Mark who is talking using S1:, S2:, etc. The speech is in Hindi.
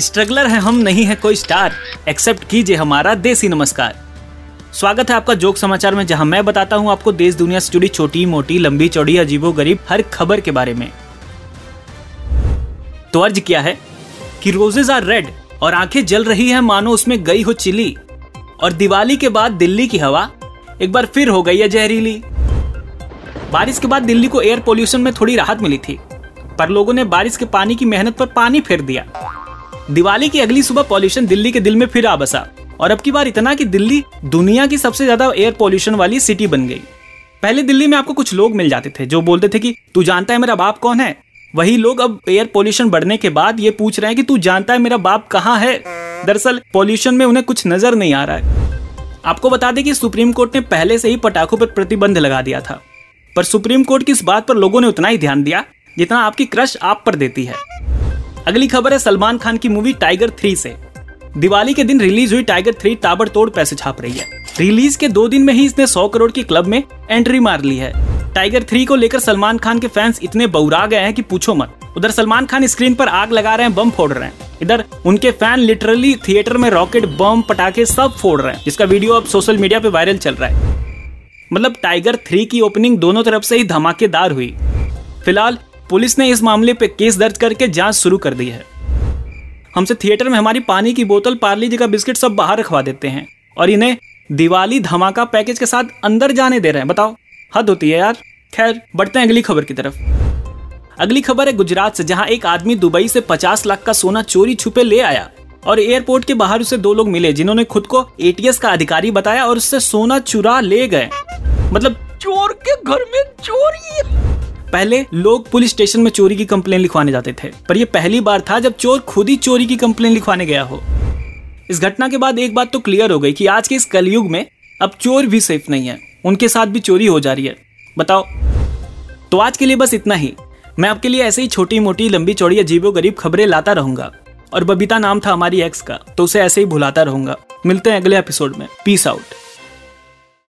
S1: स्ट्रगलर है, हम नहीं है कोई स्टार। एक्सेप्ट कीजिए हमारा देसी नमस्कार। स्वागत है आपका जोक समाचार में, जहाँ मैं बताता हूँ आपको देश, दुनिया से जुड़ी छोटी, मोटी, लंबी, चौड़ी, अजीबो, गरीब, हर खबर के बारे में। तो अर्ज़ किया है कि रोजेज आर रेड और आँखें जल रही है, मानो उसमें गई हो चिली। और दिवाली के बाद दिल्ली की हवा एक बार फिर हो गई है जहरीली। बारिश के बाद दिल्ली को एयर पोल्यूशन में थोड़ी राहत मिली थी, पर लोगों ने बारिश के पानी की मेहनत पर पानी फेर दिया। दिवाली की अगली सुबह पॉल्यूशन दिल्ली के दिल में फिर आ बसा। और अब की बार इतना कि दिल्ली दुनिया की सबसे ज़्यादा एयर पॉल्यूशन वाली सिटी बन गई। पहले दिल्ली में आपको कुछ लोग मिल जाते थे, जो बोलते थे कि, तू जानता है मेरा बाप कौन है? वही लोग अब एयर पॉल्यूशन बढ़ने के बाद ये पूछ रहे हैं कि, तू जानता है मेरा बाप कहाँ है? दरअसल पॉल्यूशन में उन्हें कुछ नज़र नहीं आ रहा है। आपको बता दें कि सुप्रीम कोर्ट ने पहले से ही पटाखों पर प्रतिबंध लगा दिया था। पर सुप्रीम कोर्ट की इस बात पर लोगों ने उतना ही ध्यान दिया, जितना आपकी क्रश आप पर देती है। अगली खबर है सलमान खान की मूवी टाइगर थ्री से। दिवाली के दिन रिलीज़ हुई टाइगर थ्री ताबड़तोड़ पैसे छाप रही है। रिलीज़ के दो दिन में ही इसने 100 करोड़ की क्लब में एंट्री मार ली है। टाइगर थ्री को लेकर सलमान खान के फैंस इतने बौरा गए हैं कि पूछो मत। उधर सलमान खान स्क्रीन पर आग लगा रहे हैं, बम फोड़ रहे हैं। इधर उनके फ़ैन लिटरली थिएटर में रॉकेट, बम, पटाखे सब फोड़ रहे हैं, जिसका वीडियो अब सोशल मीडिया पे वायरल चल रहा है। मतलब टाइगर थ्री की ओपनिंग दोनों तरफ़ से ही धमाकेदार हुई। फ़िलहाल पुलिस ने इस मामले पे केस दर्ज करके जाँच शुरू कर दी है। हमसे थिएटर में हमारी पानी की बोतल, पार्ली जी का बिस्किट सब बाहर रखवा देते हैं और इन्हें दिवाली धमाका पैकेज के साथ अंदर जाने दे रहे हैं। बताओ, हद होती है यार। खैर, बढ़ते हैं अगली खबर की तरफ़। अगली खबर है गुजरात से, जहाँ एक आदमी दुबई से 50 लाख का सोना चोरी छुपे ले आया और एयरपोर्ट के बाहर उसे दो लोग मिले, जिन्होंने खुद को एटीएस का अधिकारी बताया और उससे सोना चुरा ले गए। मतलब चोर के घर में चोरी? पहले लोग पुलिस स्टेशन में चोरी की कंप्लेन लिखवाने जाते थे, पर यह पहली बार था जब चोर खुद ही चोरी की कंप्लेन लिखवाने गया हो। इस घटना के बाद एक बात तो क्लियर हो गई कि आज के इस कलयुग में अब चोर भी सेफ़ नहीं है, उनके साथ भी चोरी हो जा रही है। बताओ तो आज के लिए बस इतना ही। मैं आपके लिए ऐसे ही छोटी मोटी लंबी, चौड़ी अजीबो गरीब खबरें लाता रहूँगा, और बबीता नाम था हमारी एक्स का तो उसे ऐसे ही भुलाता रहूँगा। मिलते हैं अगले एपिसोड में। Peace out